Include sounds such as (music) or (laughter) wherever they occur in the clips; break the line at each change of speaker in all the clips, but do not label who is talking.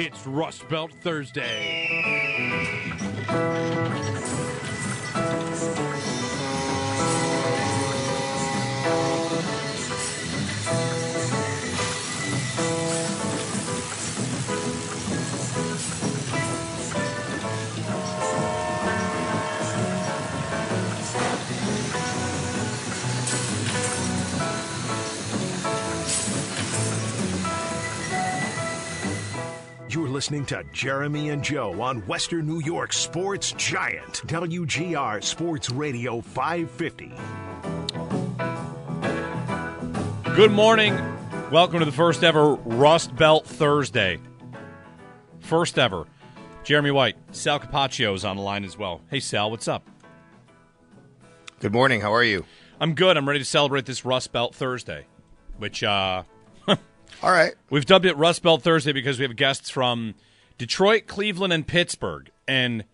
It's Rust Belt Thursday.
Listening to Jeremy and Joe on Western New York Sports Giant, WGR Sports Radio 550.
Good morning. Welcome to the first ever Rust Belt Thursday. First ever. Jeremy White, Sal Capaccio is on the line as well. Hey, Sal, what's up?
Good morning. How are you?
I'm good. I'm ready to celebrate this Rust Belt Thursday, which uh,
All right.
We've dubbed it Rust Belt Thursday because we have guests from Detroit, Cleveland, and Pittsburgh. And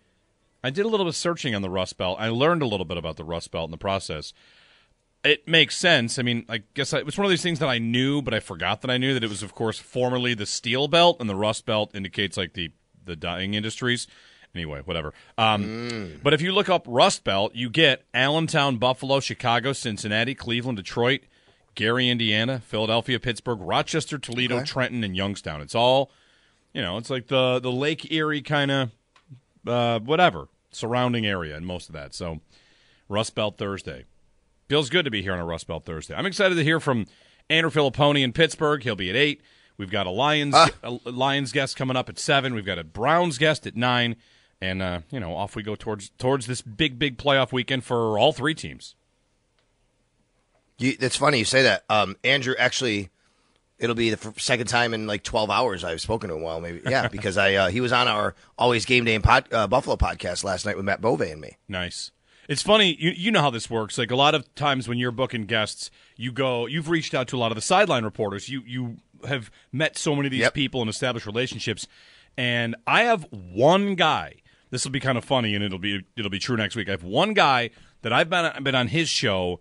I did a little bit of searching on the Rust Belt. I learned a little bit about the Rust Belt in the process. It makes sense. I mean, I guess I, it was one of these things that I knew, but I forgot that I knew that it was, of course, formerly the Steel Belt, and the Rust Belt indicates like the the dying industries. Anyway, whatever. Um, But if you look up Rust Belt, you get Allentown, Buffalo, Chicago, Cincinnati, Cleveland, Detroit, Gary, Indiana, Philadelphia, Pittsburgh, Rochester, Toledo,
Okay.
Trenton, and Youngstown. It's all, you know, it's like the the Lake Erie kind of uh, whatever surrounding area and most of that. So Rust Belt Thursday feels good to be here on a Rust Belt Thursday. I'm excited to hear from Andrew Fillipponi in Pittsburgh. He'll be at eight. We've got a Lions
Ah.
a Lions guest coming up at seven. We've got a Browns guest at nine, and uh, you know off we go towards towards this big big playoff weekend for all three teams.
You, it's funny you say that. Um, Andrew actually, it'll be the f- second time in like 12 hours I've spoken to him. While maybe yeah, (laughs) because I uh, he was on our Always Game Day in pod, uh, Buffalo podcast last night with Matt Bove and me.
Nice. It's funny, you, you know how this works. Like a lot of times when you're booking guests, you go, you've reached out to a lot of the sideline reporters. You you have met so many of these
Yep.
people and established relationships. And I have one guy. This will be kind of funny, and it'll be it'll be true next week. I have one guy that I've been I've been on his show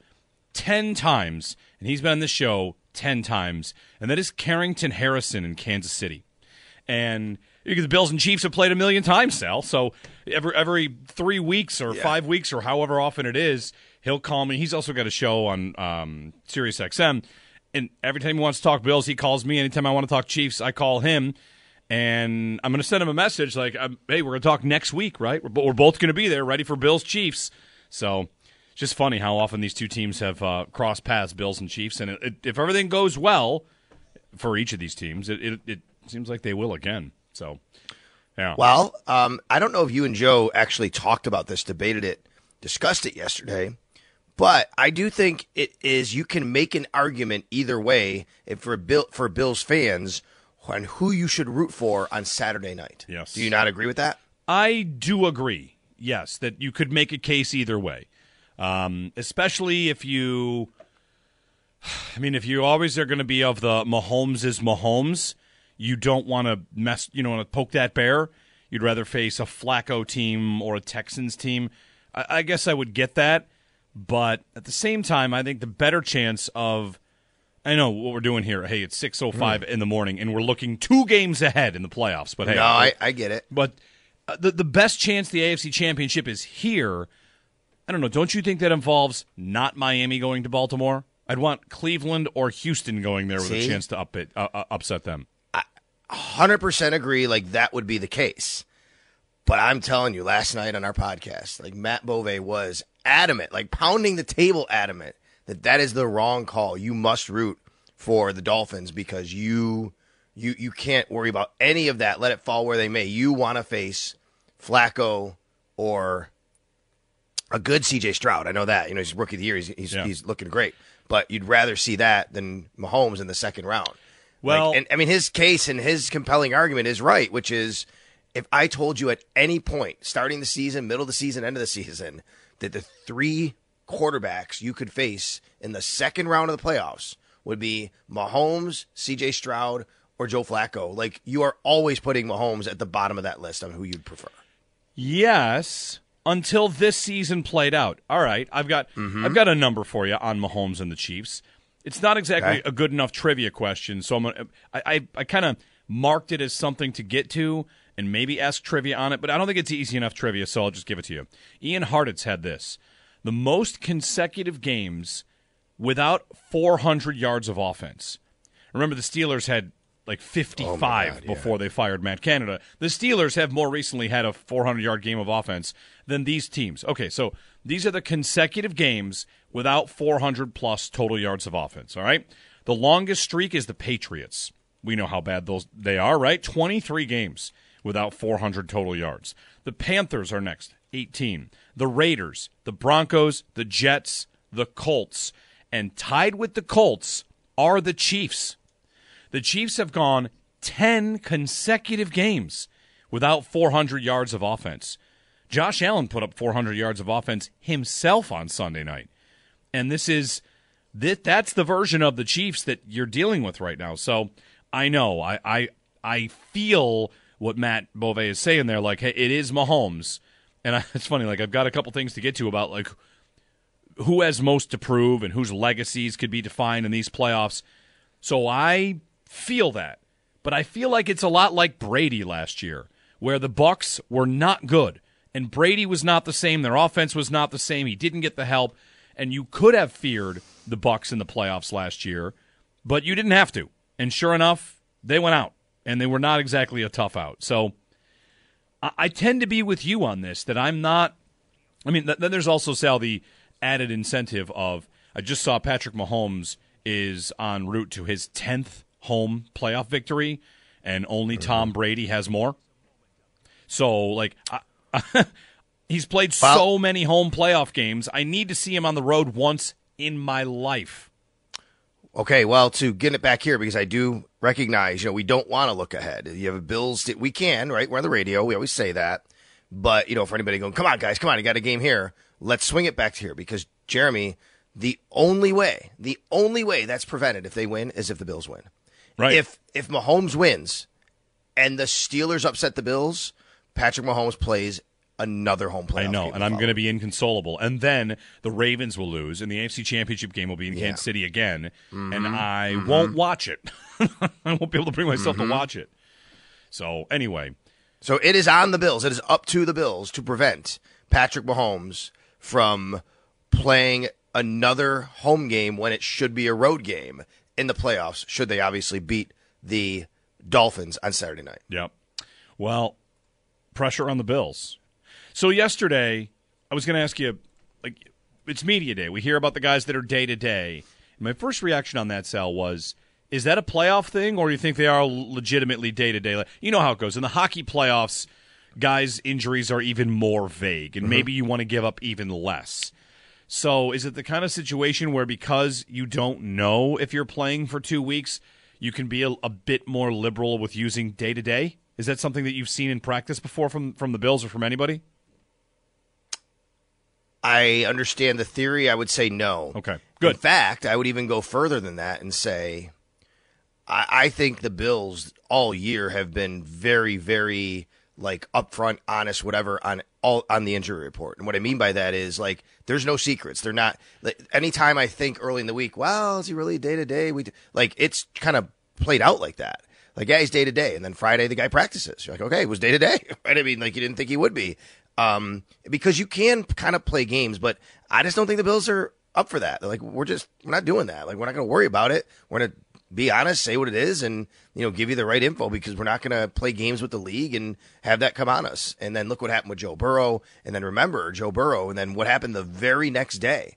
ten times, and he's been on the show ten times, and that is Carrington Harrison in Kansas City and the Bills and Chiefs have played a million times, Sal. So every every three weeks or five weeks or however often it is, he'll call me. He's also got a show on um, Sirius XM, and every time he wants to talk Bills, he calls me. Anytime I want to talk Chiefs, I call him, and I'm going to send him a message like, um, "Hey, we're going to talk next week, right? We're, we're both going to be there, ready for Bills Chiefs." So. It's just funny how often these two teams have uh, crossed paths, Bills and Chiefs, and it, it, if everything goes well, for each of these teams. It, it, it seems like they will again. So, yeah.
Well, um, I don't know if you and Joe actually talked about this, debated it, discussed it yesterday, but I do think it is. You can make an argument either way if for Bill for Bills fans on who you should root for on Saturday night.
Yes.
Do you not agree with that?
I do agree. Yes, that you could make a case either way, um, especially if you. I mean, if you always are going to be of the Mahomes is Mahomes, you don't want to mess. You don't want to poke that bear. You'd rather face a Flacco team or a Texans team. I, I guess I would get that, but at the same time, I think the better chance of I know what we're doing here. Hey, it's six oh five in the morning, and we're looking two games ahead in the playoffs. But hey,
no, I, I get it.
but uh, the the best chance the AFC Championship is here. I don't know. Don't you think that involves not Miami going to Baltimore? I'd want Cleveland or Houston going there with
See?
a chance to up it, uh, uh, upset them.
hundred percent agree. Like that would be the case. But I'm telling you, last night on our podcast, like Matt Bove was adamant, like pounding the table, adamant that that is the wrong call. You must root for the Dolphins because you you you can't worry about any of that. Let it fall where they may. You want to face Flacco or a good CJ Stroud. I know that. You know, he's rookie of the year. He's he's,
Yeah.
he's looking great. But you'd rather see that than Mahomes in the second round.
Well-
Like, and I mean, his case and his compelling argument is right, which is if I told you at any point, starting the season, middle of the season, end of the season, that the three quarterbacks you could face in the second round of the playoffs would be Mahomes, CJ Stroud, or Joe Flacco, like you are always putting Mahomes at the bottom of that list on who you'd prefer.
Yes, until this season played out. All right, I've got mm-hmm. I've got a number for you on Mahomes and the Chiefs. It's not exactly
Okay.
a good enough trivia question, so I'm gonna, I I, I kind of marked it as something to get to and maybe ask trivia on it, but I don't think it's easy enough trivia, so I'll just give it to you. Ian Hartitz had this: the most consecutive games without 400 yards of offense. Remember, the Steelers had like 55
God, yeah.
before they fired Matt Canada. The Steelers have more recently had a 400 yard game of offense than these teams. Okay, so these are the consecutive games without 400 plus total yards of offense. All right, the longest streak is the Patriots. We know how bad those they are, right? 23 games without 400 total yards. The Panthers are next, 18. The Raiders, the Broncos, the Jets, the Colts, and tied with the Colts are the Chiefs. The Chiefs have gone 10 consecutive games without 400 yards of offense. Josh Allen put up 400 yards of offense himself on Sunday night. And this is that that's the version of the Chiefs that you're dealing with right now. So I know I I I feel what Matt Bove is saying there like hey, it is Mahomes. And I, (laughs) it's funny like I've got a couple things to get to about like who has most to prove and whose legacies could be defined in these playoffs. So I feel that. But I feel like it's a lot like Brady last year, where the Bucs were not good and Brady was not the same, their offense was not the same, he didn't get the help, and you could have feared the Bucs in the playoffs last year, but you didn't have to. And sure enough, they went out and they were not exactly a tough out. So I, I tend to be with you on this that I'm not I mean, th- then there's also Sal the added incentive of I just saw Patrick Mahomes is en route to his tenth home playoff victory, and only uh-huh. Tom Brady has more. So, like, I, (laughs) he's played so many home playoff games. I need to see him on the road once in my life.
Okay, well, to get it back here because I do recognize, you know, we don't want to look ahead. You have a Bills. We can, right? We're on the radio. We always say that. But you know, for anybody going, come on, guys, come on, you got a game here. Let's swing it back to here because Jeremy, the only way, the only way that's prevented if they win is if the Bills win.
Right.
If if Mahomes wins and the Steelers upset the Bills, Patrick Mahomes plays another home playoff.
I know, and I'm going to be inconsolable. And then the Ravens will lose, and the AFC Championship game will be in
Yeah.
Kansas City again,
Mm-hmm.
and I won't watch it. (laughs) I won't be able to bring myself
Mm-hmm.
to watch it. So anyway,
So it is on the Bills. It is up to the Bills to prevent Patrick Mahomes from playing another home game when it should be a road game in the playoffs, should they obviously beat the Dolphins on Saturday night.
Yep. Well, pressure on the Bills. So yesterday, I was going to ask you, like, it's media day. We hear about the guys that are day to day. My first reaction on that, Sal, was, is that a playoff thing, or do you think they are legitimately day to day? You know how it goes in the hockey playoffs. Guys' injuries are even more vague, and mm-hmm. maybe you want to give up even less. So, is it the kind of situation where because you don't know if you're playing for two weeks, you can be a, a bit more liberal with using day to day? Is that something that you've seen in practice before from from the Bills or from anybody?
I understand the theory. I would say no.
Okay, good.
In fact, I would even go further than that and say I, I think the Bills all year have been very, very like upfront, honest, whatever on all on the injury report. And what I mean by that is like there's no secrets. They're not. Like, anytime I think early in the week, well, is he really day to day? We like it's kind of played out like that. Like yeah, he's day to day, and then Friday the guy practices. You're like, okay, it was day to day, right? I mean, like you didn't think he would be. um, because you can kind of play games, but I just don't think the Bills are up for that. They're like, we're just we're not doing that. Like, we're not going to worry about it. We're going to be honest, say what it is, and you know, give you the right info because we're not going to play games with the league and have that come on us. And then look what happened with Joe Burrow, and then remember Joe Burrow, and then what happened the very next day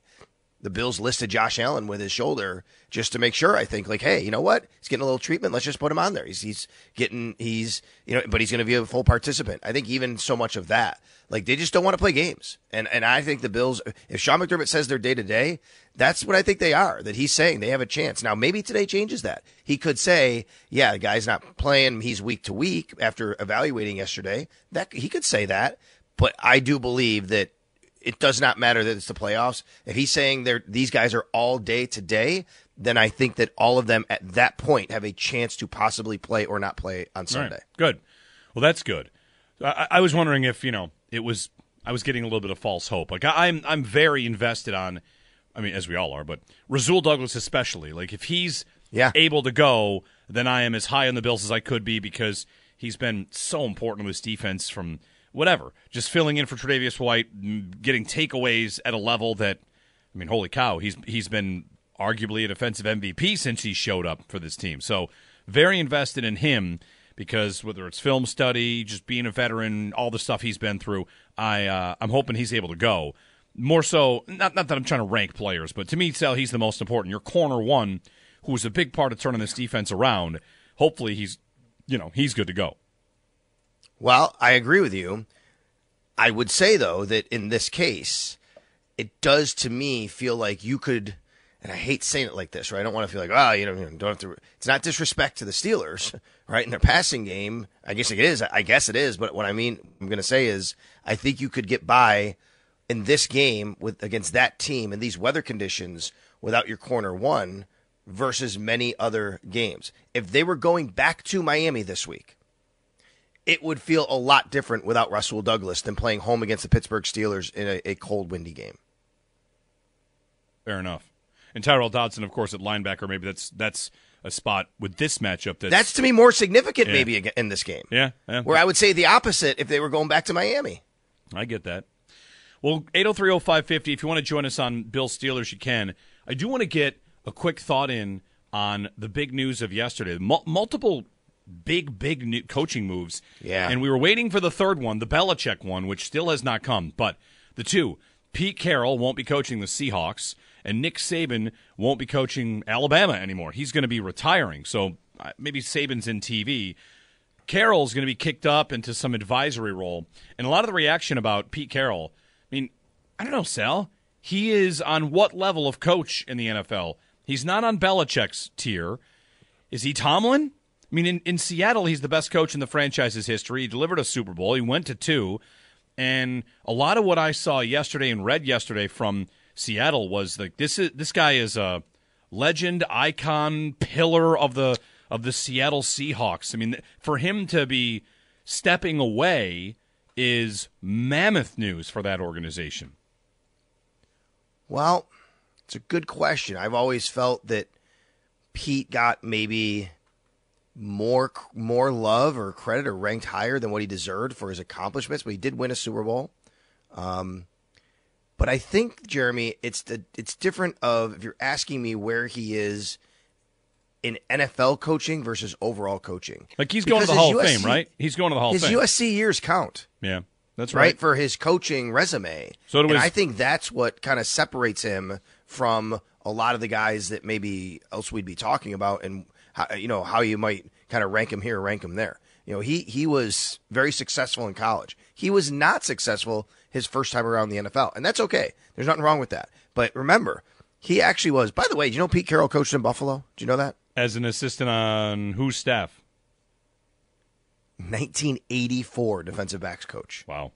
the Bills listed Josh Allen with his shoulder just to make sure. I think like, hey, you know what? He's getting a little treatment. Let's just put him on there. He's he's getting he's you know, but he's going to be a full participant. I think even so much of that, like they just don't want to play games. And and I think the Bills, if Sean McDermott says they're day to day, that's what I think they are. That he's saying they have a chance. Now maybe today changes that. He could say, yeah, the guy's not playing. He's week to week after evaluating yesterday. That he could say that. But I do believe that it does not matter that it's the playoffs. If he's saying they're these guys are all day today, then I think that all of them at that point have a chance to possibly play or not play on Sunday.
Right. Good. Well, that's good. I, I, was wondering if you know it was. I was getting a little bit of false hope. Like I, I'm, I'm very invested on. I mean, as we all are, but Rasul Douglas especially. Like if he's
yeah.
able to go, then I am as high on the Bills as I could be because he's been so important to this defense from whatever, just filling in for Tre'Davious White, getting takeaways at a level that, I mean, holy cow, he's he's been arguably a defensive MVP since he showed up for this team. So very invested in him because whether it's film study, just being a veteran, all the stuff he's been through, I uh, I'm hoping he's able to go. More so, not not that I'm trying to rank players, but to me, Sal, he's the most important. Your corner one, who was a big part of turning this defense around. Hopefully, he's you know he's good to go.
Well, I agree with you. I would say though that in this case, it does to me feel like you could, and I hate saying it like this, right? I don't want to feel like, oh, you know, you don't have to. It's not disrespect to the Steelers, (laughs) right? In their passing game, I guess it is. I guess it is. But what I mean, I'm going to say is, I think you could get by in this game with against that team in these weather conditions without your corner one versus many other games. If they were going back to Miami this week it would feel a lot different without Russell Douglas than playing home against the Pittsburgh Steelers in a, a cold, windy game.
Fair enough. And Tyrel Dodson, of course, at linebacker. Maybe that's that's a spot with this matchup. That's,
that's to me more significant,
Yeah.
maybe in this game.
yeah, yeah.
Where I would say the opposite if they were going back to Miami.
I get that. Well, 8030550, if you want to join us on Bill Steelers, you can. I do want to get a quick thought in on the big news of yesterday. Mul- multiple big, big new coaching moves.
Yeah.
And we were waiting for the third one, the Belichick one, which still has not come. But the two, Pete Carroll won't be coaching the Seahawks, and Nick Saban won't be coaching Alabama anymore. He's going to be retiring. So uh, maybe Saban's in TV. Carroll's going to be kicked up into some advisory role. And a lot of the reaction about Pete Carroll, I mean, I don't know, Sal. He is on what level of coach in the NFL? He's not on Belichick's tier. Is he Tomlin? I mean, in, in Seattle, he's the best coach in the franchise's history. He delivered a Super Bowl. He went to two. And a lot of what I saw yesterday and read yesterday from Seattle was like this is this guy is a legend, icon, pillar of the of the Seattle Seahawks. I mean, for him to be stepping away is mammoth news for that organization.
Well, it's a good question. I've always felt that Pete got maybe more more love or credit or ranked higher than what he deserved for his accomplishments, but he did win a Super Bowl. Um, but I think Jeremy, it's the it's different of if you're asking me where he is in NFL coaching versus overall coaching.
Like he's going to the Hall
his
of Fame,
USC
right? He's going to the Hall
His
of Fame.
USC years count
yeah, that's
right,
right.
for his coaching resume.
So do
and
his-
I think that's what kind of separates him from a lot of the guys that maybe else we'd be talking about, and how, you know how you might kind of rank him here, rank him there. You know, he he was very successful in college. He was not successful his first time around the NFL, and that's okay. There's nothing wrong with that. But remember, he actually was. By the way, do you know Pete Carroll coached in Buffalo? Do you know that?
As an assistant on whose staff?
1984 defensive backs coach.
Wow.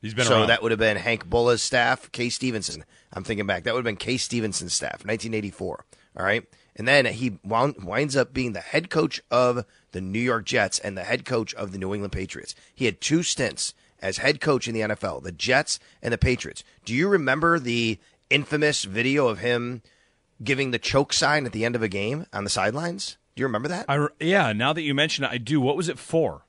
He's been
so
around.
that would have been Hank Bullough's staff, Kay Stephenson. I'm thinking back. That would have been Kay Stephenson's staff, 1984. All right. And then he wound, winds up being the head coach of the New York Jets and the head coach of the New England Patriots. He had two stints as head coach in the NFL, the Jets and the Patriots. Do you remember the infamous video of him giving the choke sign at the end of a game on the sidelines? Do you remember that?
I, yeah, now that you mention it, I do. What was it for?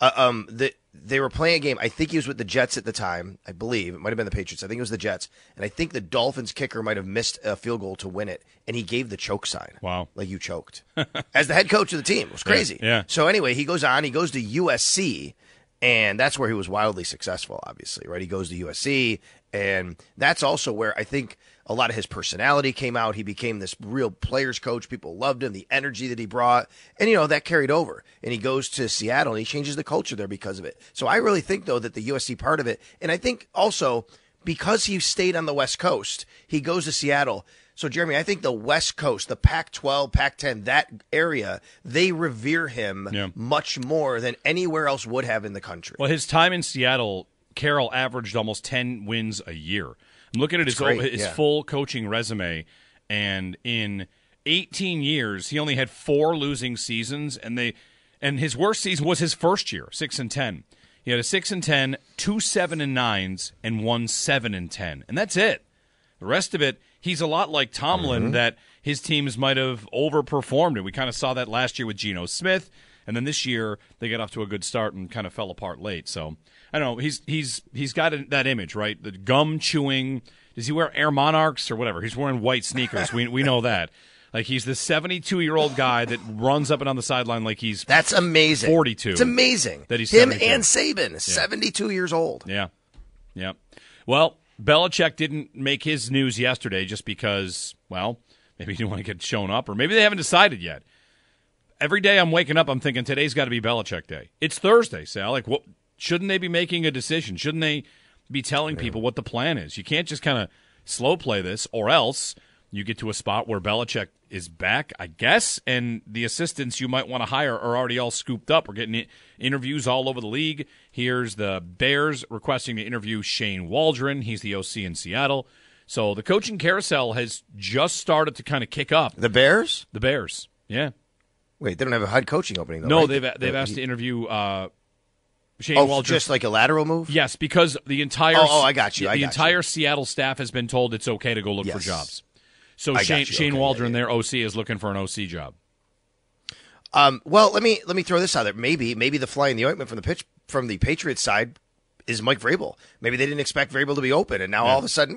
Uh, um, the, they were playing a game. I think he was with the Jets at the time. I believe it might have been the Patriots. I think it was the Jets, and I think the Dolphins kicker might have missed a field goal to win it, and he gave the choke sign.
Wow.
like you choked (laughs) as the head coach of the team. It was crazy.
yeah.
So anyway, he goes on. He goes to USC, and that's where he was wildly successful. Obviously, right? He goes to USC, and that's also where I think a lot of his personality came out. He became this real players coach. People loved him, the energy that he brought, and you know that carried over. And he goes to Seattle and he changes the culture there because of it. So I really think though that the USC part of it, and I think also because he stayed on the West Coast, he goes to Seattle. So Jeremy, I think the West Coast, the Pac-12, Pac-10, that area, they revere him
Yeah.
much more than anywhere else would have in the country.
Well, his time in Seattle, Carroll averaged almost 10 wins a year. I'm looking at his,
great,
his
yeah.
full coaching resume, and in 18 years, he only had four losing seasons, and they and his worst season was his first year, six and ten. He had a six and 10, two seven and nines, and one seven and ten, and that's it. The rest of it, he's a lot like Tomlin
Mm-hmm.
that his teams might have overperformed, and we kind of saw that last year with Geno Smith, and then this year they got off to a good start and kind of fell apart late. So I don't know. He's he's he's got that image, right? The gum chewing. Does he wear Air Monarchs or whatever? He's wearing white sneakers. we we know that. Like he's the 72 year old guy that runs up and down the sideline like he's
That's amazing.
42.
It's amazing
That he's
him
72.
and Saban, 72 years old.
Yeah. Yeah. Well, Belichick didn't make his news yesterday just because, well, maybe he didn't want to get shown up, or maybe they haven't decided yet. Every day I'm waking up, I'm thinking today's got to be Belichick day. It's Thursday, Sal. Like, what? Shouldn't they be making a decision? Shouldn't they be telling people what the plan is? You can't just kind of slow play this, or else you get to a spot where Belichick is back, I guess, and the assistants you might want to hire are already all scooped up. We're getting interviews all over the league. Here's the Bears requesting to interview Shane Waldron. He's the OC in Seattle. So the coaching carousel has just started to kind of kick up.
The Bears?
The Bears, yeah.
Wait, they don't have a head coaching opening though.
No,
right?
they've they've asked to interview uh, Shane
Oh, just like a lateral move.
Yes, because the entire
Oh, oh, I got you, I
the
got
entire
you.
Seattle staff has been told it's okay to go look for jobs. So
I
Shane. Shane
Okay,
Waldron,
yeah,
their OC, is looking for an OC job.
Um, well, let me let me throw this out there. Maybe maybe the fly in the ointment from the pitch from the Patriots side is Mike Vrabel. Maybe they didn't expect Vrabel to be open, and now all of a sudden,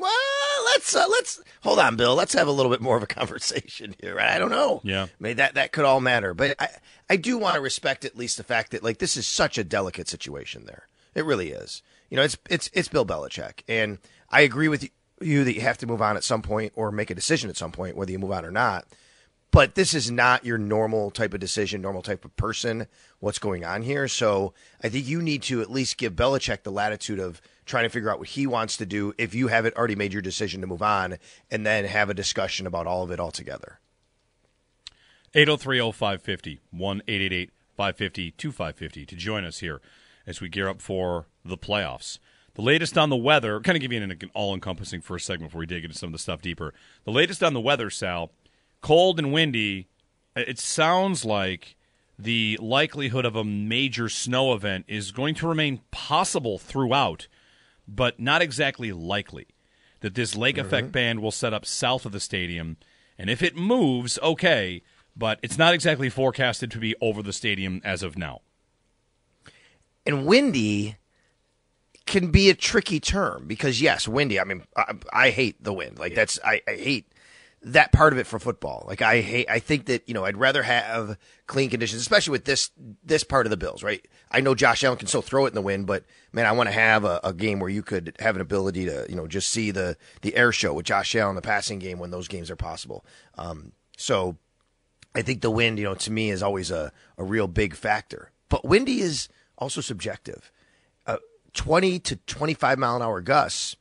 let's uh, let's hold on, Bill. Let's have a little bit more of a conversation here. I don't know.
Yeah.
maybe that that could all matter, but I I do want to respect at least the fact that like this is such a delicate situation. There, it really is. You know, it's it's it's Bill Belichick, and I agree with you that you have to move on at some point or make a decision at some point, whether you move on or not but this is not your normal type of decision, normal type of person. What's going on here? So I think you need to at least give Belichick the latitude of trying to figure out what he wants to do if you haven't already made your decision to move on, and then have a discussion about all of it altogether.
803-0550, 1-888-550-2550 to join us here as we gear up for the playoffs. The latest on the weather, kind of give you an all-encompassing first segment before we dig into some of the stuff deeper. The latest on the weather, Sal, cold and windy. It sounds like the likelihood of a major snow event is going to remain possible throughout, but not exactly likely. That this lake effect band will set up south of the stadium, and if it moves, okay, but it's not exactly forecasted to be over the stadium as of now.
And windy can be a tricky term because yes, windy. I mean, I, I hate the wind. Like that's I, I hate that part of it for football. Like I hate. I think that you know I'd rather have clean conditions, especially with this this part of the Bills. Right. I know Josh Allen can still throw it in the wind, but man, I want to have a, a game where you could have an ability to you know just see the the air show with Josh Allen, the passing game when those games are possible. Um, so I think the wind, you know, to me is always a, a real big factor. But windy is also subjective. Uh, 20 to 25 mile an hour gusts.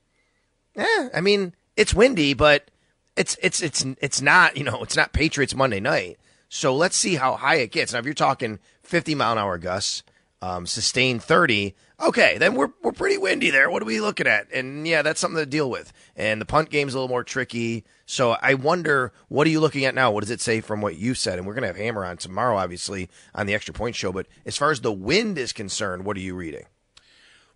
Yeah. I mean, it's windy, but it's it's it's it's not, you know, it's not Patriots Monday night. So let's see how high it gets. Now if you're talking 50 mile an hour gusts, um, sustained 30, okay, then we're we're pretty windy there. What are we looking at? And yeah, that's something to deal with. And the punt game's a little more tricky. So I wonder, what are you looking at now? What does it say from what you said? And we're gonna have Hammer on tomorrow, obviously, on the extra point show. But as far as the wind is concerned, what are you reading?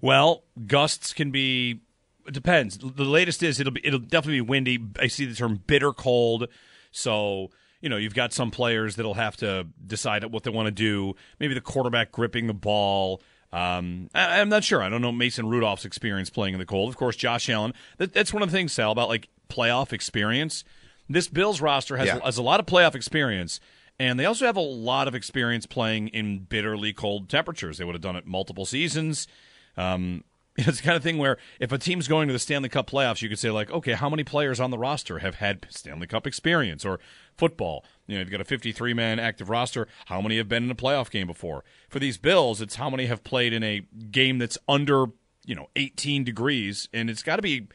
Well, gusts can be. It depends. The latest is it'll be it'll definitely be windy. I see the term bitter cold. So you know you've got some players that'll have to decide what they want to do. Maybe the quarterback gripping the ball. Um, I, am not sure. I don't know Mason Rudolph's experience playing in the cold. Of course, Josh Allen. That, that's one of the things, Sal, about like playoff experience. This Bills roster has,
Yeah.
has a lot of playoff experience, and they also have a lot of experience playing in bitterly cold temperatures. They would have done it multiple seasons. Um, (laughs) it's the kind of thing where if a team's going to the Stanley Cup playoffs, you could say like, okay, how many players on the roster have had Stanley Cup experience or football? You know, you've got a 53 man active roster. How many have been in a playoff game before? For these Bills, it's how many have played in a game that's under you know 18 degrees, and it's got to be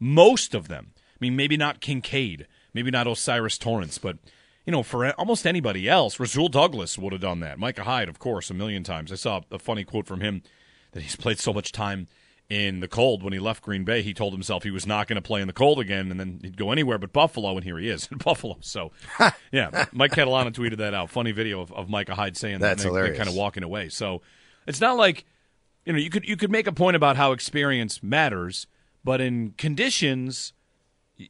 most of them. I mean, maybe not Kincaid, maybe not O'Cyrus Torrence, but you know, for almost anybody else, Rasul Douglas would have done that. Micah Hyde, of course, a million times. I saw a funny quote from him that he's played so much time in the cold. When he left Green Bay, he told himself he was not going to play in the cold again, and then he'd go anywhere but Buffalo, and here he is (laughs) in Buffalo. So, (laughs) yeah, Mike Catalana tweeted that out. Funny video of, of Micah Hyde saying
That's
that, and then- then
hilarious.
kind of walking away. So, it's not like you know you could you could make a point about how experience matters, but in conditions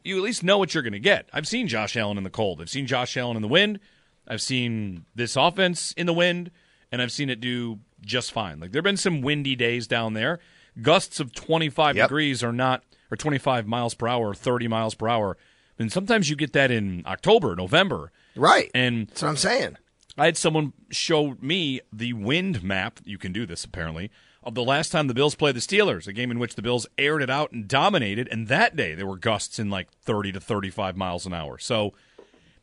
you at least know what you're going to get. I've seen Josh Allen in the cold. I've seen Josh Allen in the wind. I've seen this offense in the wind, and I've seen it do just fine. Like there've been some windy days down there. Gusts of 25
Yep.
degrees are not, or 25 miles per hour, 30 miles per hour. And sometimes you get that in October, November.
Right.
And
That's what I'm saying.
I had someone show me the wind map. You can do this apparently of the last time the Bills played the Steelers, a game in which the Bills aired it out and dominated. And that day there were gusts in like 30 to 35 miles an hour. So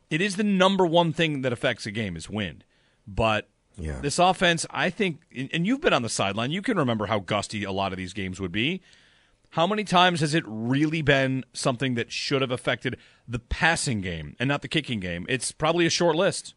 it is the number one thing that affects a game is wind. But
Yeah.
this offense, I think, and you've been on the sideline. You can remember how gusty a lot of these games would be. How many times has it really been something that should have affected the passing game and not the kicking game? It's probably a short list.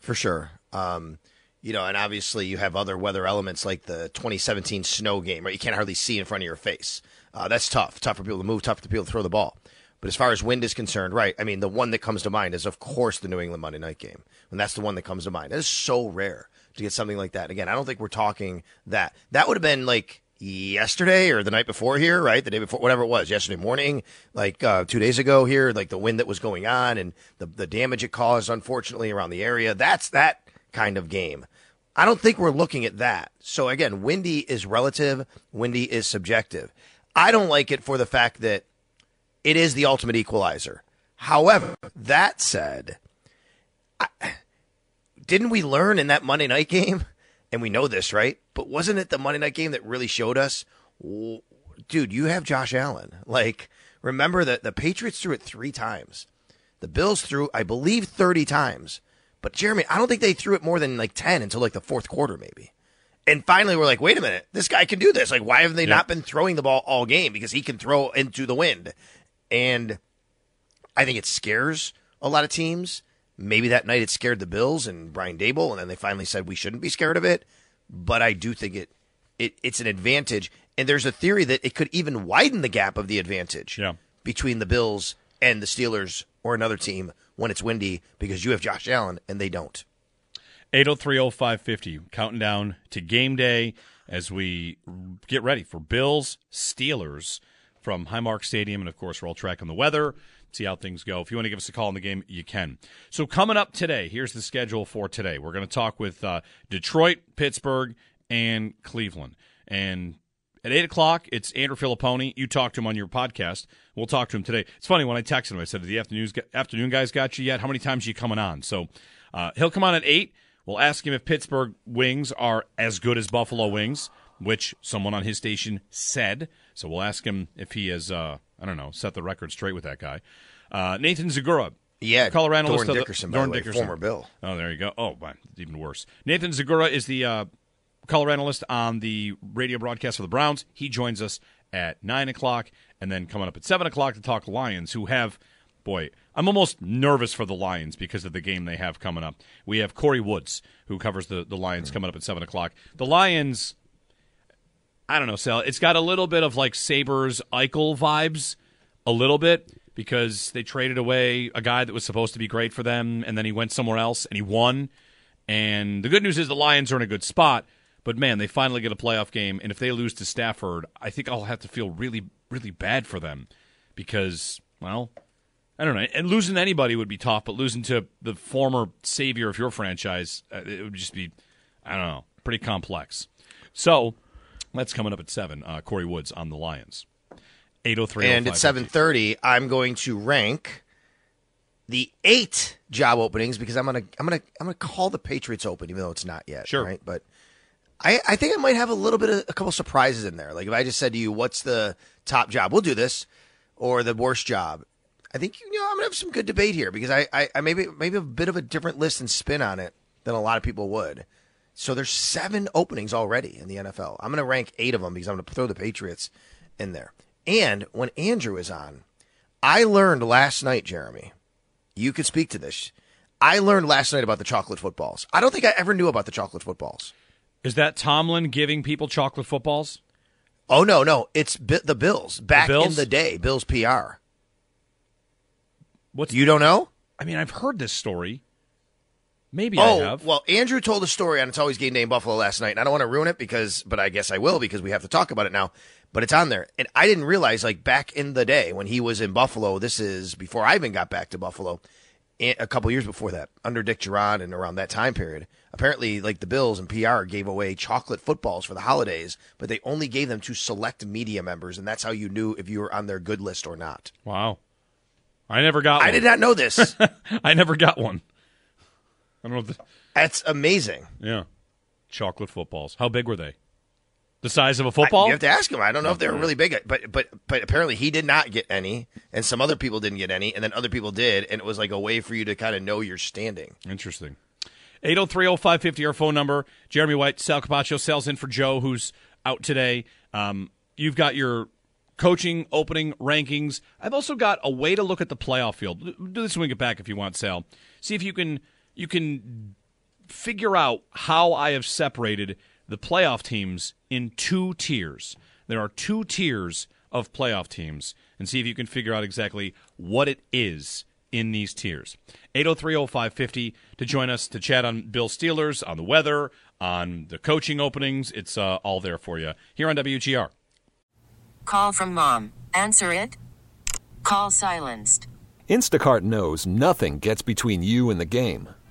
for sure. Um, you know, and obviously you have other weather elements like the 2017 snow game, right? You can't hardly see in front of your face. Uh, that's tough. Tough for people to move. Tough for people to throw the ball. But as far as wind is concerned, right? I mean, the one that comes to mind is, of course, the New England Monday night game, and that's the one that comes to mind. It is so rare to get something like that. Again, I don't think we're talking that. That would have been like yesterday or the night before here, right? The day before, whatever it was, yesterday morning, like uh, two days ago here, like the wind that was going on and the the damage it caused, unfortunately, around the area. That's that kind of game. I don't think we're looking at that. So again, windy is relative, windy is subjective. I don't like it for the fact that it is the ultimate equalizer. However, that said, I, didn't we learn in that Monday night game? And we know this, right? But wasn't it the Monday night game that really showed us, dude, you have Josh Allen. Like, remember that the Patriots threw it three times. The Bills threw, I believe, 30 times. But Jeremy, I don't think they threw it more than like 10 until like the fourth quarter, maybe. And finally, we're like, wait a minute, this guy can do this. Like, why have they not been throwing the ball all game? Because he can throw into the wind. And I think it scares a lot of teams. Maybe that night it scared the Bills and Brian Daboll, and then they finally said we shouldn't be scared of it. But I do think it, it it's an advantage. And there's a theory that it could even widen the gap of the advantage
Yeah.
between the Bills and the Steelers or another team when it's windy because you have Josh Allen and they don't.
8030550, counting down to game day as we get ready for Bills Steelers from Highmark Stadium. And of course, we're all tracking the weather, see how things go. If you want to give us a call in the game, you can. So, coming up today, here's the schedule for today. We're going to talk with uh, Detroit, Pittsburgh, and Cleveland. And at 8 o'clock, it's Andrew Fillipponi. You talked to him on your podcast. We'll talk to him today. It's funny, when I texted him, I said, the afternoon, guys got you yet? How many times are you coming on? So uh, he'll come on at 8. We'll ask him if Pittsburgh wings are as good as Buffalo wings, which someone on his station said. So we'll ask him if he has, uh, I don't know, set the record straight with that guy. Uh, Nathan Zegura.
Yeah,
color analyst
Doran
of the-
Dickerson, the way,
Dickerson.
former Bill.
Oh, there you go. Oh, man, even worse. Nathan Zegura is the uh, color analyst on the radio broadcast for the Browns. He joins us at 9 o'clock, and then coming up at 7 o'clock to talk Lions, who have, boy, I'm almost nervous for the Lions because of the game they have coming up. We have Corey Woods, who covers the, the Lions, coming up at 7 o'clock. The Lions, I don't know, Sal, it's got a little bit of like Sabres Eichel vibes, a little bit. Because they traded away a guy that was supposed to be great for them, and then he went somewhere else and he won. And the good news is the Lions are in a good spot, but man, they finally get a playoff game. And if they lose to Stafford, I think I'll have to feel really, really bad for them because, well, I don't know. And losing to anybody would be tough, but losing to the former savior of your franchise, uh, it would just be, I don't know, pretty complex. So that's coming up at seven. Uh, Corey Woods on the Lions. Eight oh three.
And at seven thirty, I'm going to rank the eight job openings because I'm gonna I'm gonna I'm gonna call the Patriots open, even though it's not yet.
Sure.
Right, but I I think I might have a little bit of a couple surprises in there. Like if I just said to you, "What's the top job?" We'll do this, or the worst job. I think you know I'm gonna have some good debate here because I, I, I maybe maybe a bit of a different list and spin on it than a lot of people would. So there's seven openings already in the NFL. I'm gonna rank eight of them because I'm gonna throw the Patriots in there. And when Andrew is on, I learned last night, Jeremy. You could speak to this. I learned last night about the chocolate footballs. I don't think I ever knew about the chocolate footballs.
Is that Tomlin giving people chocolate footballs?
Oh no, no, it's Bi- the Bills back
Bills?
in the day. Bills PR.
What's
You don't know?
I mean, I've heard this story. Maybe
oh,
I have.
well, Andrew told a story on It's Always Game Day in Buffalo last night, and I don't want to ruin it because, but I guess I will because we have to talk about it now. But it's on there, and I didn't realize like back in the day when he was in Buffalo. This is before I even got back to Buffalo. a couple years before that, under Dick Jauron and around that time period, apparently, like the Bills and PR gave away chocolate footballs for the holidays, but they only gave them to select media members, and that's how you knew if you were on their good list or not.
wow. I never got one.
I did not know this. (laughs)
I never got one. I don't know. If the,
that's amazing.
yeah. Chocolate footballs. How big were they? The size of a football?
You have to ask him. I don't know if they were really big, but but but apparently he did not get any, and some other people didn't get any, and then other people did, and it was like a way for you to kind of know your standing.
Interesting. 803-0550, our phone number. Jeremy White, Sal Capaccio, Sal's in for Joe, who's out today. Um, you've got your coaching opening rankings. I've also got a way to look at the playoff field. Do this when we get back if you want, Sal. See if you can you can figure out how I have separated the playoff teams in two tiers. There are two tiers of playoff teams, and see if you can figure out exactly what it is in these tiers. 8030550 to join us to chat on Bill Steelers, on the weather, on the coaching openings. It's uh, all there for you here on WGR.
Call from mom. Answer it. Call silenced.
Instacart knows nothing gets between you and the game.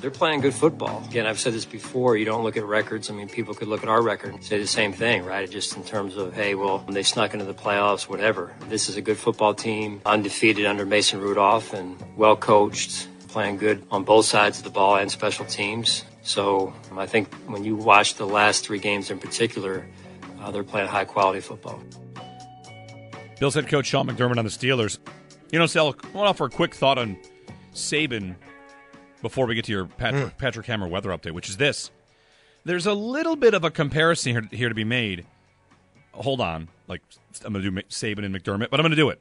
They're playing good football. Again, I've said this before. You don't look at records. I mean, people could look at our record and say the same thing, right? Just in terms of, hey, well, they snuck into the playoffs, whatever. This is a good football team, undefeated under Mason Rudolph and well coached, playing good on both sides of the ball and special teams. So I think when you watch the last three games in particular, uh, they're playing high quality football.
Bill's head coach Sean McDermott on the Steelers. You know, Sal, I want to offer a quick thought on Saban before we get to your Patrick, hmm. Patrick Hammer weather update, which is this. There's a little bit of a comparison here, here to be made. Hold on. Like, I'm going to do Saban and McDermott, but I'm going to do it.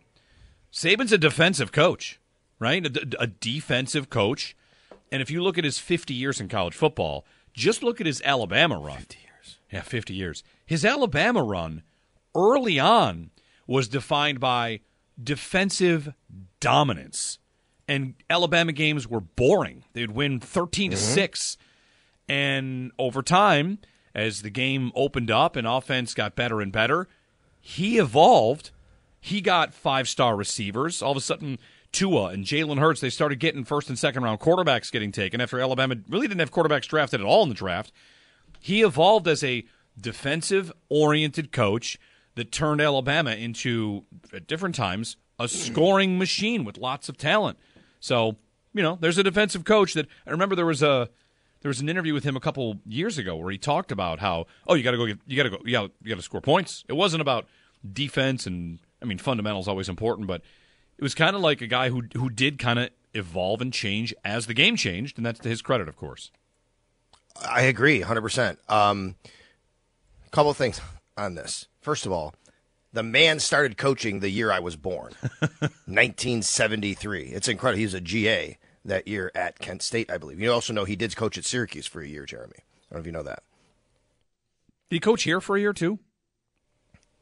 Saban's a defensive coach, right? A, a defensive coach. And if you look at his 50 years in college football, just look at his Alabama run. 50 years. Yeah, 50 years. His Alabama run early on was defined by defensive dominance and Alabama games were boring. They'd win 13 to mm-hmm. 6. And over time, as the game opened up and offense got better and better, he evolved. He got five star receivers. All of a sudden, Tua and Jalen Hurts, they started getting first and second round quarterbacks getting taken after Alabama really didn't have quarterbacks drafted at all in the draft. He evolved as a defensive oriented coach that turned Alabama into, at different times, a scoring machine with lots of talent. So, you know, there's a defensive coach that I remember there was a there was an interview with him a couple years ago where he talked about how oh you got to go get, you got to go got you got to score points. It wasn't about defense and I mean fundamentals always important, but it was kind of like a guy who who did kind of evolve and change as the game changed, and that's to his credit, of course.
I agree, hundred percent. Um, couple of things on this. First of all, the man started coaching the year I was born, (laughs) 1973. It's incredible. He was a GA that year at Kent State, I believe. You also know he did coach at Syracuse for a year, Jeremy. I don't know if you know that.
Did he coach here for a year too?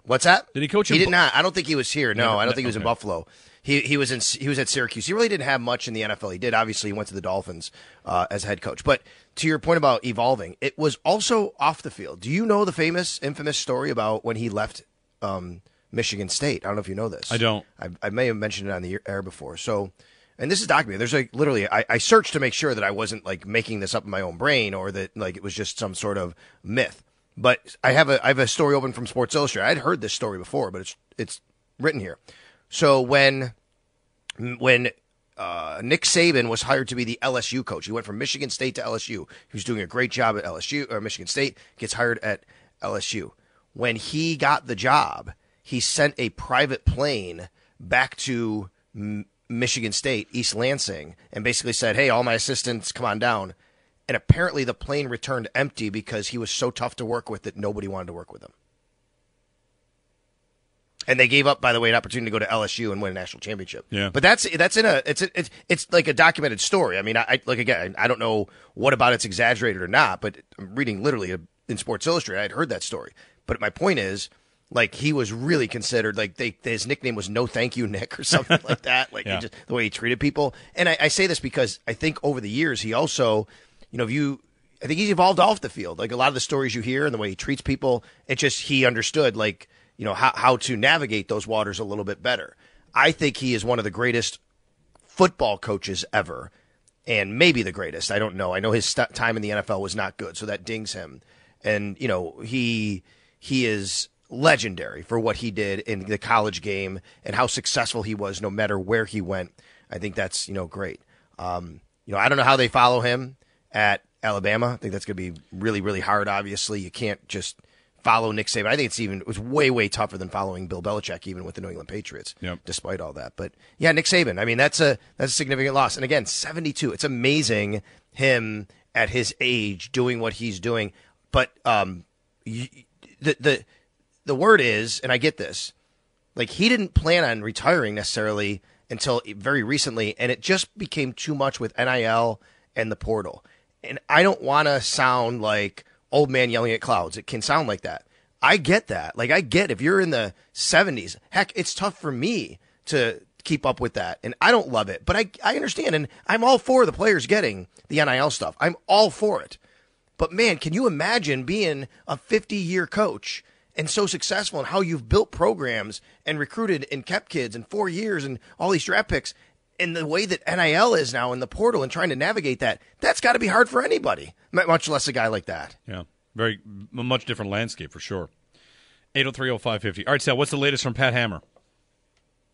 What's that?
Did he coach?
He did
Bu-
not. I don't think he was here. No, I don't think he was in. Buffalo. He he was in he was at Syracuse. He really didn't have much in the NFL. He did obviously he went to the Dolphins uh, as head coach. But to your point about evolving, it was also off the field. Do you know the famous infamous story about when he left um, Michigan State? I don't know if you know this.
I don't.
I, I may have mentioned it on the air before. So, and this is documented. There's like literally, I, I searched to make sure that I wasn't like making this up in my own brain or that like it was just some sort of myth. But I have a I have a story open from Sports Illustrated. I'd heard this story before, but it's it's written here. So when when uh, Nick Saban was hired to be the LSU coach, he went from Michigan State to LSU. He was doing a great job at LSU or Michigan State. Gets hired at LSU. When he got the job, he sent a private plane back to M- Michigan State, East Lansing, and basically said, "Hey, all my assistants, come on down." And apparently, the plane returned empty because he was so tough to work with that nobody wanted to work with him. And they gave up, by the way, an opportunity to go to LSU and win a national championship.
Yeah.
But that's that's in a it's a, it's it's like a documented story. I mean, I, I like again, I don't know what about it's exaggerated or not, but I'm reading literally in Sports Illustrated. I'd heard that story. But my point is, like he was really considered like they his nickname was No Thank You Nick or (laughs) something like that. Like
Yeah.
just, the way he treated people. And I, I say this because I think over the years he also, you know, if you. I think he's evolved off the field. Like a lot of the stories you hear and the way he treats people, it just he understood like you know how how to navigate those waters a little bit better. I think he is one of the greatest football coaches ever, and maybe the greatest. I don't know. I know his st- time in the NFL was not good, so that dings him. And you know he he is legendary for what he did in the college game and how successful he was, no matter where he went. I think that's you know great. Um, you know I don't know how they follow him at Alabama. I think that's going to be really really hard. Obviously, you can't just follow Nick Saban. I think it's even it was way way tougher than following Bill Belichick, even with the New England Patriots.
Yep.
Despite all that, but yeah, Nick Saban. I mean, that's a that's a significant loss. And again, seventy two. It's amazing him at his age doing what he's doing. But um, y the the the word is, and I get this, like he didn't plan on retiring necessarily until very recently, and it just became too much with NIL and the portal. And I don't want to sound like old man yelling at clouds. It can sound like that. I get that. Like I get if you're in the 70s, heck, it's tough for me to keep up with that. And I don't love it, but I I understand and I'm all for the players getting the NIL stuff. I'm all for it. But man, can you imagine being a 50 year coach and so successful and how you've built programs and recruited and kept kids in four years and all these draft picks and the way that NIL is now in the portal and trying to navigate that? That's got to be hard for anybody, much less a guy like that.
Yeah, very much different landscape for sure. 8030550. All right, Sal, what's the latest from Pat Hammer?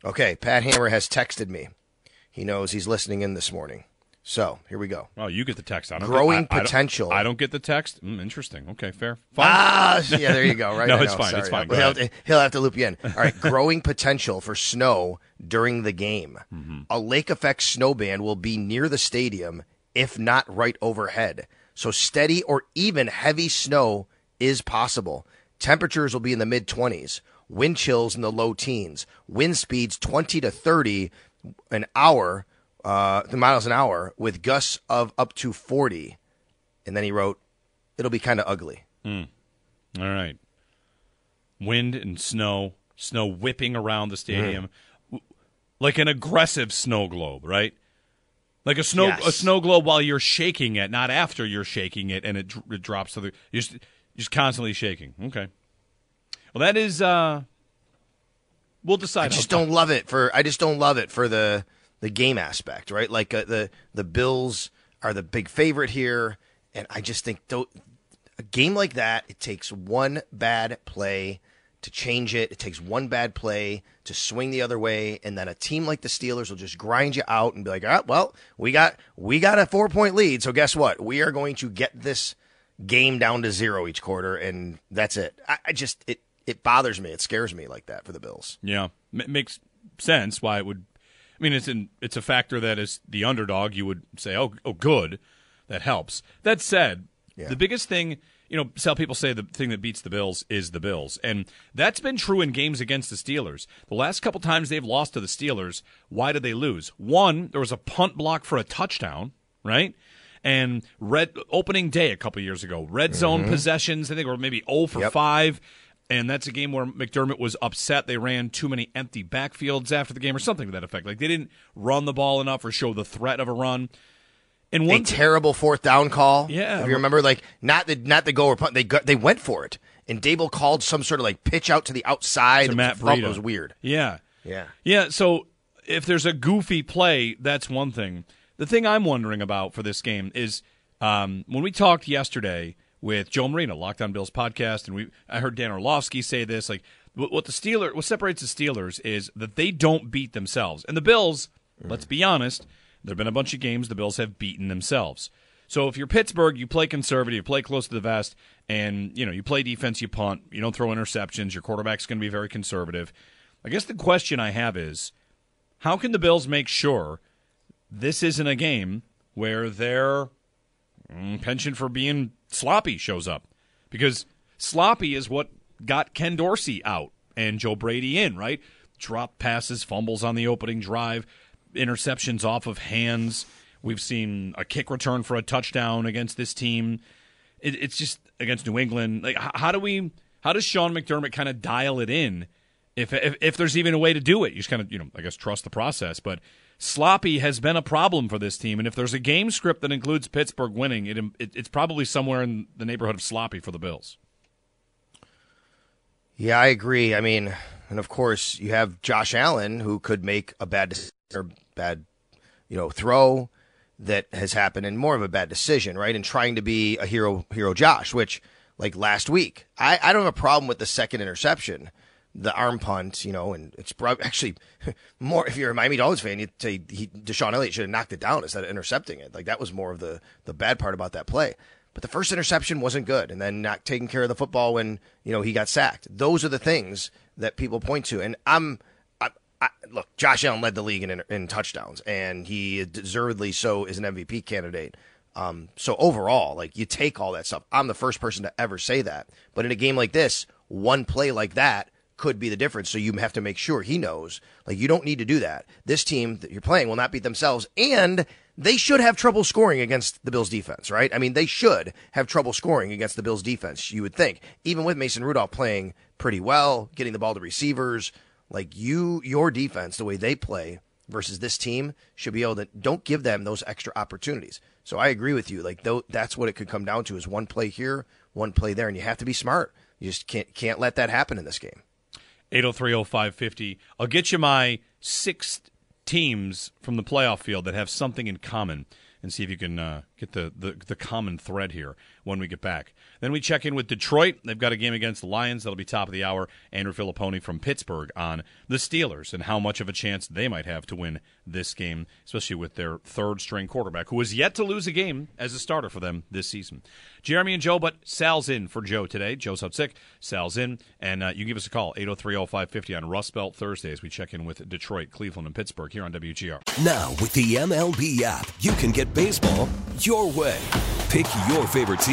Okay, Pat Hammer has texted me. He knows he's listening in this morning. So here we go.
Oh, you get the text. I don't
Growing
get, I- I don't-
potential.
I don't, get the text. Mm, interesting. Okay, fair. Fine.
Ah, yeah, there you go. (laughs) Right?
No, it's fine,
sorry.
it's fine.
He'll, (laughs) he'll have to loop you in. All right, growing potential for snow during the game.
Mm-hmm.
A lake effect snow band will be near the stadium, if not right overhead. So steady or even heavy snow is possible. Temperatures will be in the mid 20s. Wind chills in the low teens. Wind speeds 20 to 30 an hour, uh, the miles an hour, with gusts of up to 40. And then he wrote, "It'll be kind of ugly."
All right. Wind and snow, snow whipping around the stadium, W- like an aggressive snow globe, right? Like a snow
Yes.
a snow globe while you're shaking it, not after you're shaking it, and it, it drops to the. You just, Just constantly shaking. Okay. Well, that is. uh We'll decide.
I just don't love it for. I just don't love it for the the game aspect, right? Like uh, the the Bills are the big favorite here, and I just think th- a game like that, it takes one bad play to change it. It takes one bad play to swing the other way, and then a team like the Steelers will just grind you out and be like, "Ah, well, we got we got a four point lead, so guess what? We are going to get this game down to zero each quarter, and that's it." I, I just it it bothers me. It scares me like that for the Bills.
Yeah, M- makes sense why it would. I mean, it's in, it's a factor that is the underdog. You would say, oh, oh, good, that helps. That said,
Yeah.
the biggest thing, you know, some people say the thing that beats the Bills is the Bills, and that's been true in games against the Steelers. The last couple times they've lost to the Steelers, why did they lose? One, there was a punt block for a touchdown, right? And red opening day a couple years ago, red zone mm-hmm. possessions. I think were maybe 0 for
Yep.
five. And that's a game where McDermott was upset. They ran too many empty backfields after the game, or something to that effect. Like they didn't run the ball enough or show the threat of a run. And
a
one
terrible fourth down call.
Yeah.
if you remember, like not the not the go or punt, they got, they went for it, and Daboll called some sort of like pitch out to the outside.
to Matt Breida.
Was weird.
Yeah,
Yeah.
yeah. So if there's a goofy play, that's one thing. The thing I'm wondering about for this game is um, when we talked yesterday with Joe Marino, Locked On Bills podcast, and we I heard Dan Orlovsky say this. Like what, the Steeler, what separates the Steelers is that they don't beat themselves, and the Bills. Let's be honest. There've been a bunch of games the Bills have beaten themselves. So if you're Pittsburgh, you play conservative, you play close to the vest, and you know you play defense, you punt, you don't throw interceptions. Your quarterback's going to be very conservative. I guess the question I have is, how can the Bills make sure this isn't a game where their mm, penchant for being sloppy shows up? Because sloppy is what got Ken Dorsey out and Joe Brady in, right? Drop passes, fumbles on the opening drive, interceptions off of hands. We've seen a kick return for a touchdown against this team. It, it's just against New England. Like, how do we? How does Sean McDermott kind of dial it in? If, if if there's even a way to do it, you just kind of you know I guess trust the process. But sloppy has been a problem for this team, and if there's a game script that includes Pittsburgh winning, it, it it's probably somewhere in the neighborhood of sloppy for the Bills.
Yeah, I agree. I mean, and of course you have Josh Allen who could make a bad or bad, you know, throw that has happened and more of a bad decision, right? And trying to be a hero, hero Josh, which like last week, I, I don't have a problem with the second interception, the arm punt, you know, and it's prob- actually (laughs) more. If you're a Miami Dolphins fan, you'd say he, DeShon Elliott should have knocked it down instead of intercepting it. Like that was more of the the bad part about that play. But the first interception wasn't good, and then not taking care of the football when you know he got sacked. Those are the things that people point to, and I'm. I, look, Josh Allen led the league in, in touchdowns, and he deservedly so is an MVP candidate. Um, so overall, like you take all that stuff. I'm the first person to ever say that, but in a game like this, one play like that could be the difference. So you have to make sure he knows. Like you don't need to do that. This team that you're playing will not beat themselves, and they should have trouble scoring against the Bills defense, right? I mean, they should have trouble scoring against the Bills defense. You would think, even with Mason Rudolph playing pretty well, getting the ball to receivers, like you, your defense, the way they play versus this team should be able to don't give them those extra opportunities. So I agree with you. Like though, that's what it could come down to is one play here, one play there, and you have to be smart. You just can't can't let that happen in this game.
8030550. I'll get you my six teams from the playoff field that have something in common and see if you can uh, get the, the, the common thread here when we get back. Then we check in with Detroit. They've got a game against the Lions. That'll be top of the hour. Andrew Fillipponi from Pittsburgh on the Steelers and how much of a chance they might have to win this game, especially with their third string quarterback, who has yet to lose a game as a starter for them this season. Jeremy and Joe, but Sal's in for Joe today. Joe's out sick. Sal's in. And uh, you give us a call, 8030550 on Rust Belt Thursday as we check in with Detroit, Cleveland, and Pittsburgh here on WGR.
Now, with the MLB app, you can get baseball your way. Pick your favorite team,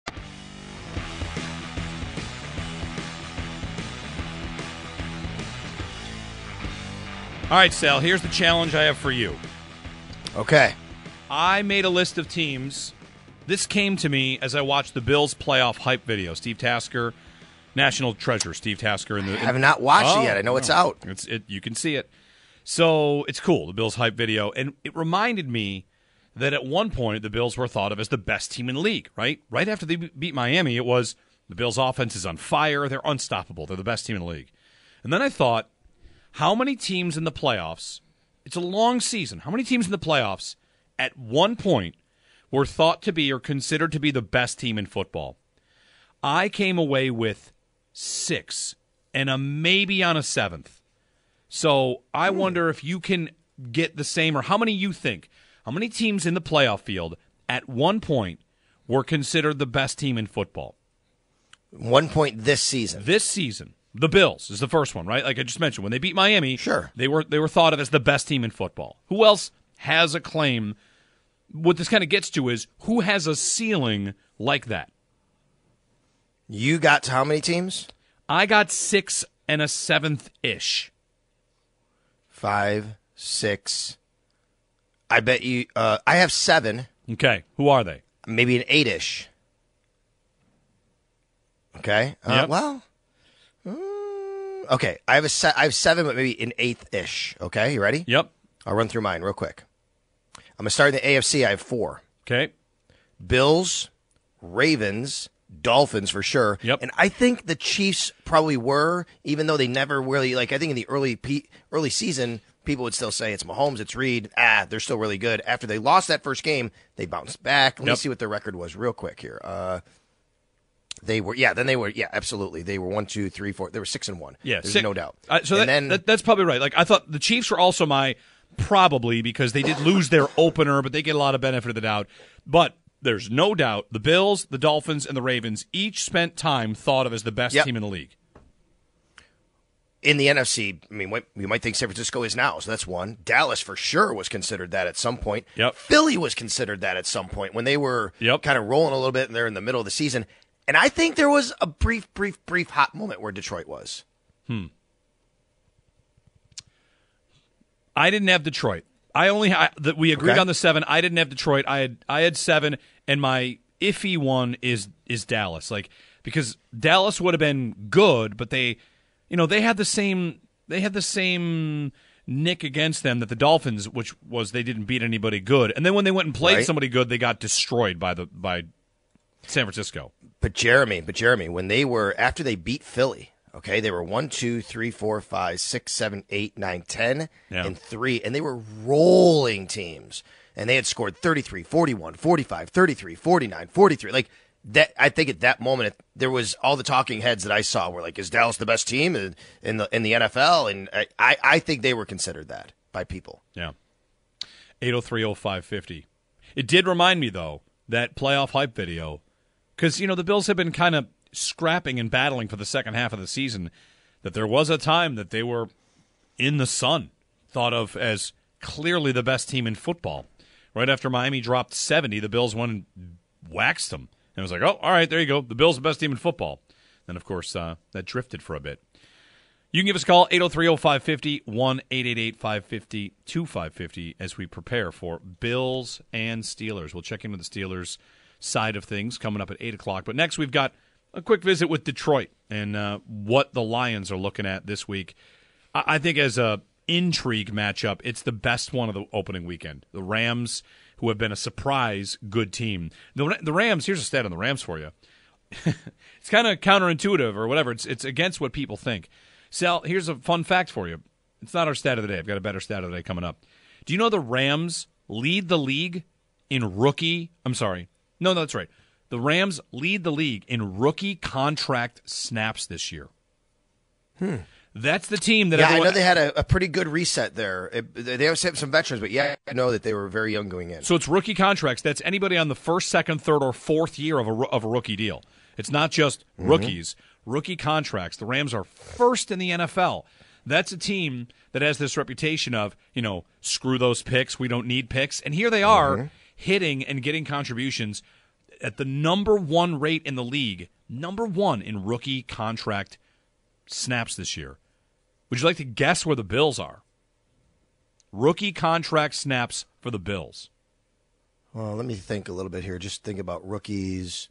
All right, Sal, here's the challenge I have for you.
Okay.
I made a list of teams. This came to me as I watched the Bills playoff hype video. Steve Tasker, national treasure, Steve Tasker. In the,
I have not watched
Oh,
it yet. I oh, know it's out.
It's it. You can see it. So it's cool. The Bills hype video, and it reminded me that at one point the Bills were thought of as the best team in the league. Right, right after they beat Miami, it was the Bills' offense is on fire. They're unstoppable. They're the best team in the league. And then I thought, how many teams in the playoffs? It's a long season. How many teams in the playoffs at one point were thought to be or considered to be the best team in football? I came away with six and a maybe on a seventh. So I hmm. wonder if you can get the same, or how many you think, how many teams in the playoff field at one point were considered the best team in football?
One point this season.
This season, the Bills is the first one, right? Like I just mentioned, when they beat Miami,
Sure.
they were they were thought of as the best team in football. Who else has a claim? What this kind of gets to is who has a ceiling like that.
You got to how many teams?
I got six and a seventh ish.
Five, six. I bet you. Uh, I have seven,
Okay, who are they?
maybe an eight-ish. Okay. Uh,
Yep.
Well. Okay. I have a se- I have seven, but maybe an eighth-ish. Okay. You ready?
Yep.
I'll run through mine real quick. I'm gonna start in the AFC. I have four.
Okay.
Bills, Ravens, Dolphins for sure.
Yep.
And I think the Chiefs probably were, even though they never really like. I think in the early pe- early season, people would still say it's Mahomes, it's Reid. Ah, they're still really good. After they lost that first game, they bounced back. Let me see what their record was real quick here. Uh, they were yeah. Then they were yeah. Absolutely, they were one, two, three, four. They were six and one.
Yeah,
there's
six-
no doubt.
Uh, so
and
that,
then
that, that's probably right. Like I thought the Chiefs were also my probably because they did lose their (laughs) opener, but they get a lot of benefit of the doubt. But there's no doubt the Bills, the Dolphins, and the Ravens each spent time thought of as the best
Yep.
team in the league.
in the NFC, I mean, you might think San Francisco is now, so that's one. Dallas for sure was considered that at some point.
Yep.
Philly was considered that at some point when they were
Yep.
kind of rolling a little bit and they're in the middle of the season. And I think there was a brief, brief, brief hot moment where Detroit was. Hmm.
I didn't have Detroit. I only I, that we agreed
Okay.
on the seven. I didn't have Detroit. I had I had seven, and my iffy one is is Dallas. Like because Dallas would have been good, but they, you know, they had the same they had the same nick against them that the Dolphins, which was they didn't beat anybody good, and then when they went and played
Right.
somebody good, they got destroyed by the by San Francisco.
But Jeremy, but Jeremy, when they were after they beat Philly, okay, they were one, two, three, four, five, six, seven, eight, nine, ten,
Yeah.
and three, and they were rolling teams. And they had scored 33, 41, 45, 33, 49, 43. Like that I think at that moment it, there was all the talking heads that I saw were like, is Dallas the best team in in the in the NFL? And I, I, I think they were considered that by people.
Yeah. 8030550. It did remind me, though, that playoff hype video, because, you know, the Bills have been kind of scrapping and battling for the second half of the season, that there was a time that they were in the sun, thought of as clearly the best team in football. Right after Miami dropped 70, the Bills went and waxed them. And it was like, oh, all right, there you go. The Bills the best team in football. Then, of course, uh, that drifted for a bit. You can give us a call, 803-0550, 1-888-550-2550 as we prepare for Bills and Steelers. We'll check in with the Steelers side of things coming up at 8 o'clock. But next we've got a quick visit with Detroit and uh, what the Lions are looking at this week. I, I think as a intrigue matchup, it's the best one of the opening weekend. The Rams, who have been a surprise good team. The, the Rams, here's a stat on the Rams for you (laughs) it's kind of counterintuitive or whatever. It's it's against what people think. Sal, here's a fun fact for you. It's not our stat of the day. I've got a better stat of the day coming up. Do you know the Rams lead the league in rookie? I'm sorry. No, no, that's right. The Rams lead the league in rookie contract snaps this year.
Hmm.
That's the team that
yeah,
everyone,
I know they had a, a pretty good reset there. It, they have some veterans, but yeah, I know that they were very young going in.
So it's rookie contracts. That's anybody on the first, second, third, or fourth year of a of a rookie deal. It's not just
Mm-hmm.
rookies. Rookie contracts. The Rams are first in the NFL. That's a team that has this reputation of you know screw those picks. We don't need picks. And here they are
Mm-hmm.
Hitting and getting contributions at the number one rate in the league. Number one in rookie contract snaps this year. Would you like to guess where the Bills are? rookie contract snaps for the Bills.
Well, let me think a little bit here. Just think about rookies.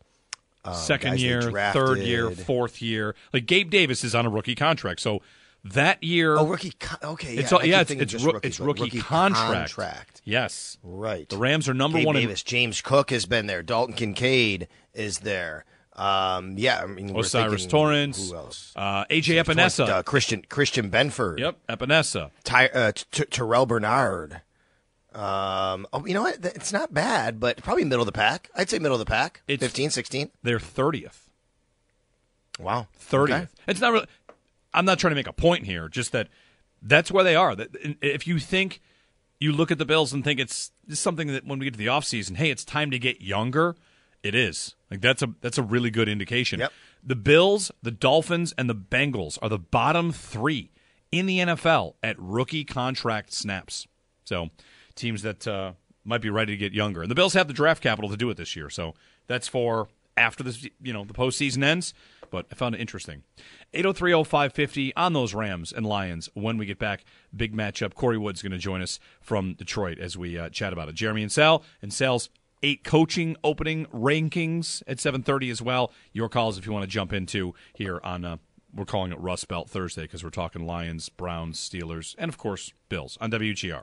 um,
Second year, third year, fourth year. Like Gabe Davis is on a rookie contract, so that year.
Oh, rookie. Co- okay, yeah.
It's all, yeah, it's it's,
rookies,
it's rookie,
rookie
contract.
contract.
Yes,
Right.
The Rams are number
Gabe
one. in-
Davis, James Cook has been there. Dalton Kincaid is there. Um, yeah, I mean,
O'Cyrus
thinking-
Torrence,
Who else?
uh, AJ Epenesa.
Uh, Christian Christian Benford.
Yep, Epenesa.
Ty, uh, T- Terrel Bernard. Um, oh, you know what? It's not bad, but probably middle of the pack. I'd say middle of the pack.
It's-
15, 16.
They're thirtieth.
Wow.
Thirtieth.
Okay.
It's not really. I'm not trying to make a point here. Just that that's where they are. That if you think you look at the Bills and think it's something that when we get to the offseason, hey, it's time to get younger. It is. Like that's a that's a really good indication.
Yep.
The Bills, the Dolphins, and the Bengals are the bottom three in the NFL at rookie contract snaps. So teams that uh, might be ready to get younger, and the Bills have the draft capital to do it this year. So that's for after this, you know, the postseason ends. But I found it interesting. 8030550 on those Rams and Lions when we get back. Big matchup. Corey Wood's going to join us from Detroit as we uh, chat about it. Jeremy and Sal, and Sal's eight coaching opening rankings at 7.30 as well. Your calls if you want to jump into here on, uh, we're calling it Rust Belt Thursday because we're talking Lions, Browns, Steelers, and of course, Bills on WGR.